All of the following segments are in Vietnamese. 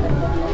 happened.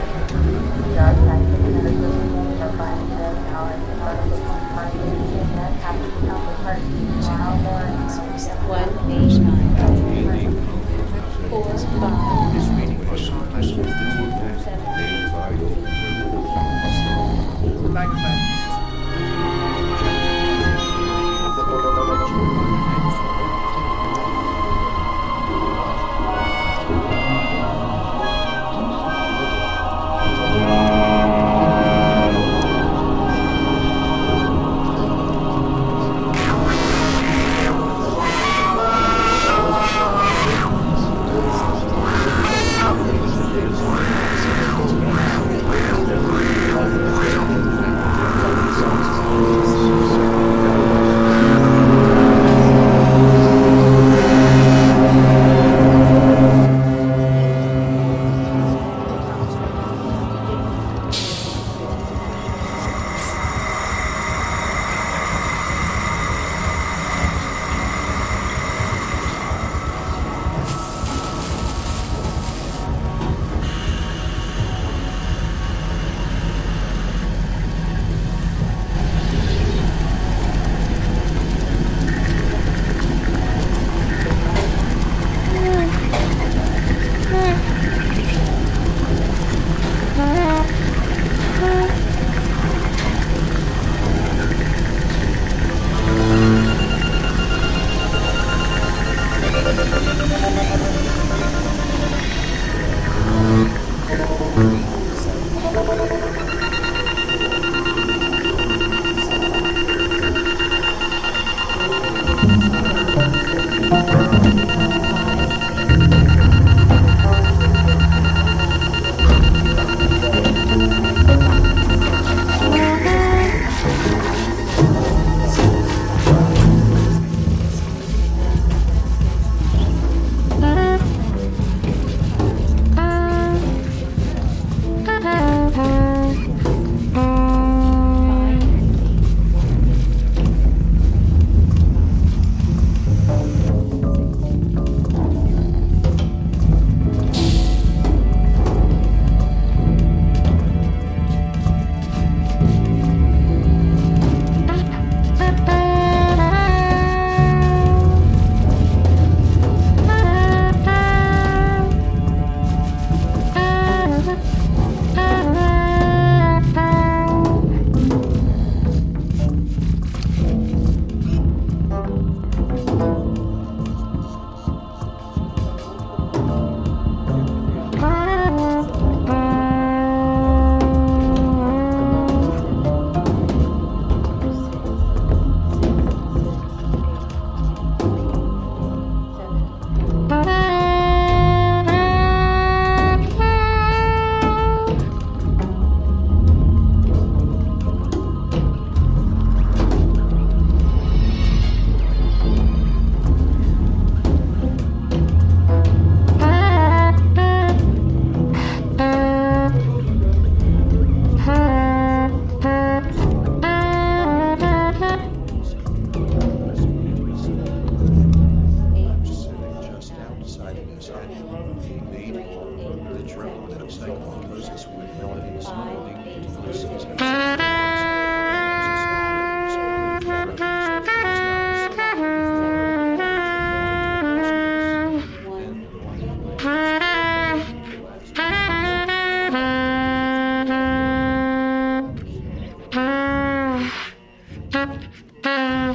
Ha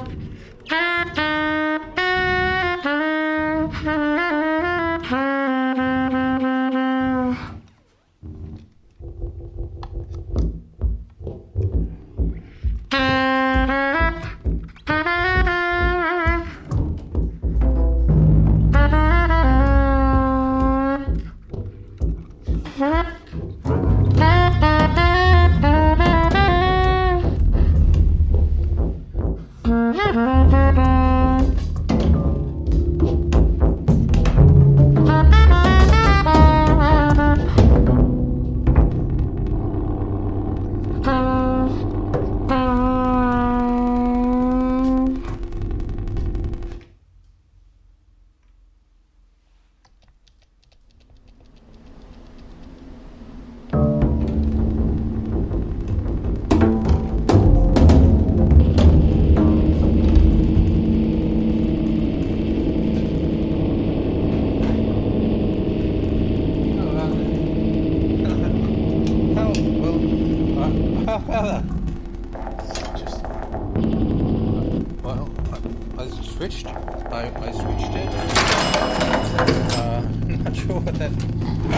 ha ha. Música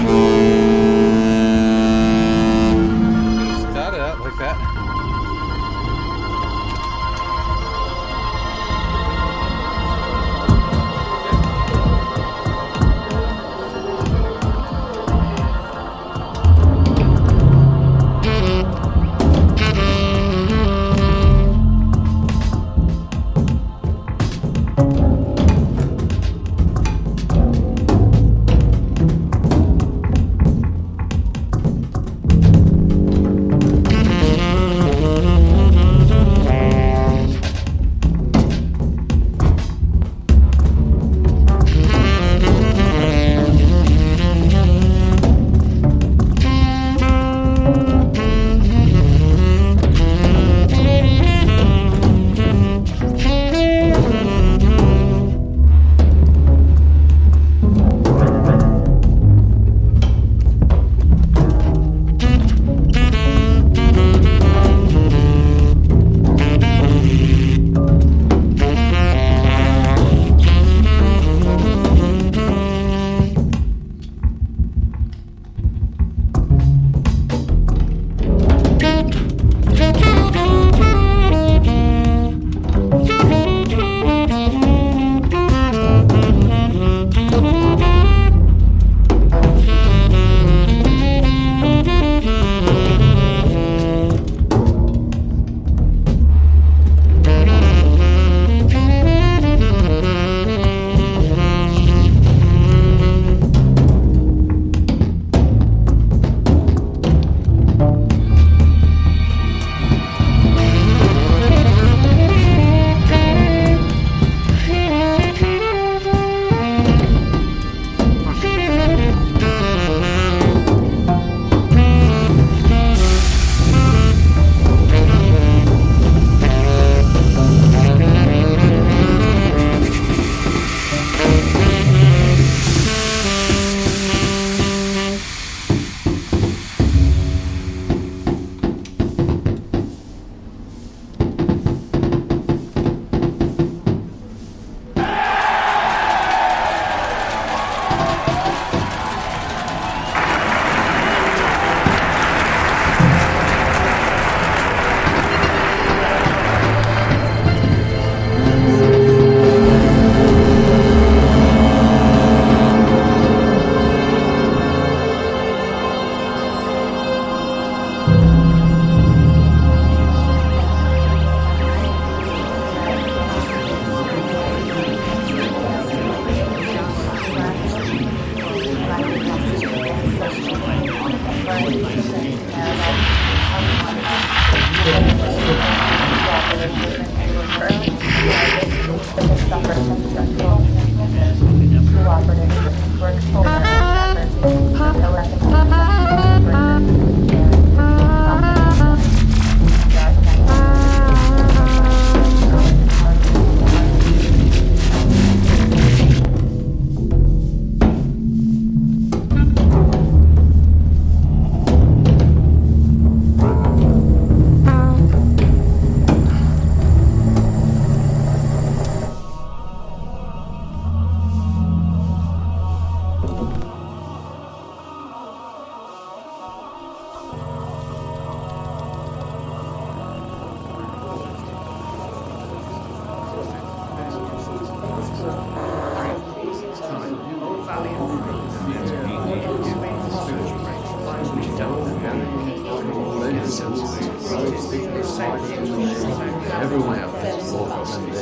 Música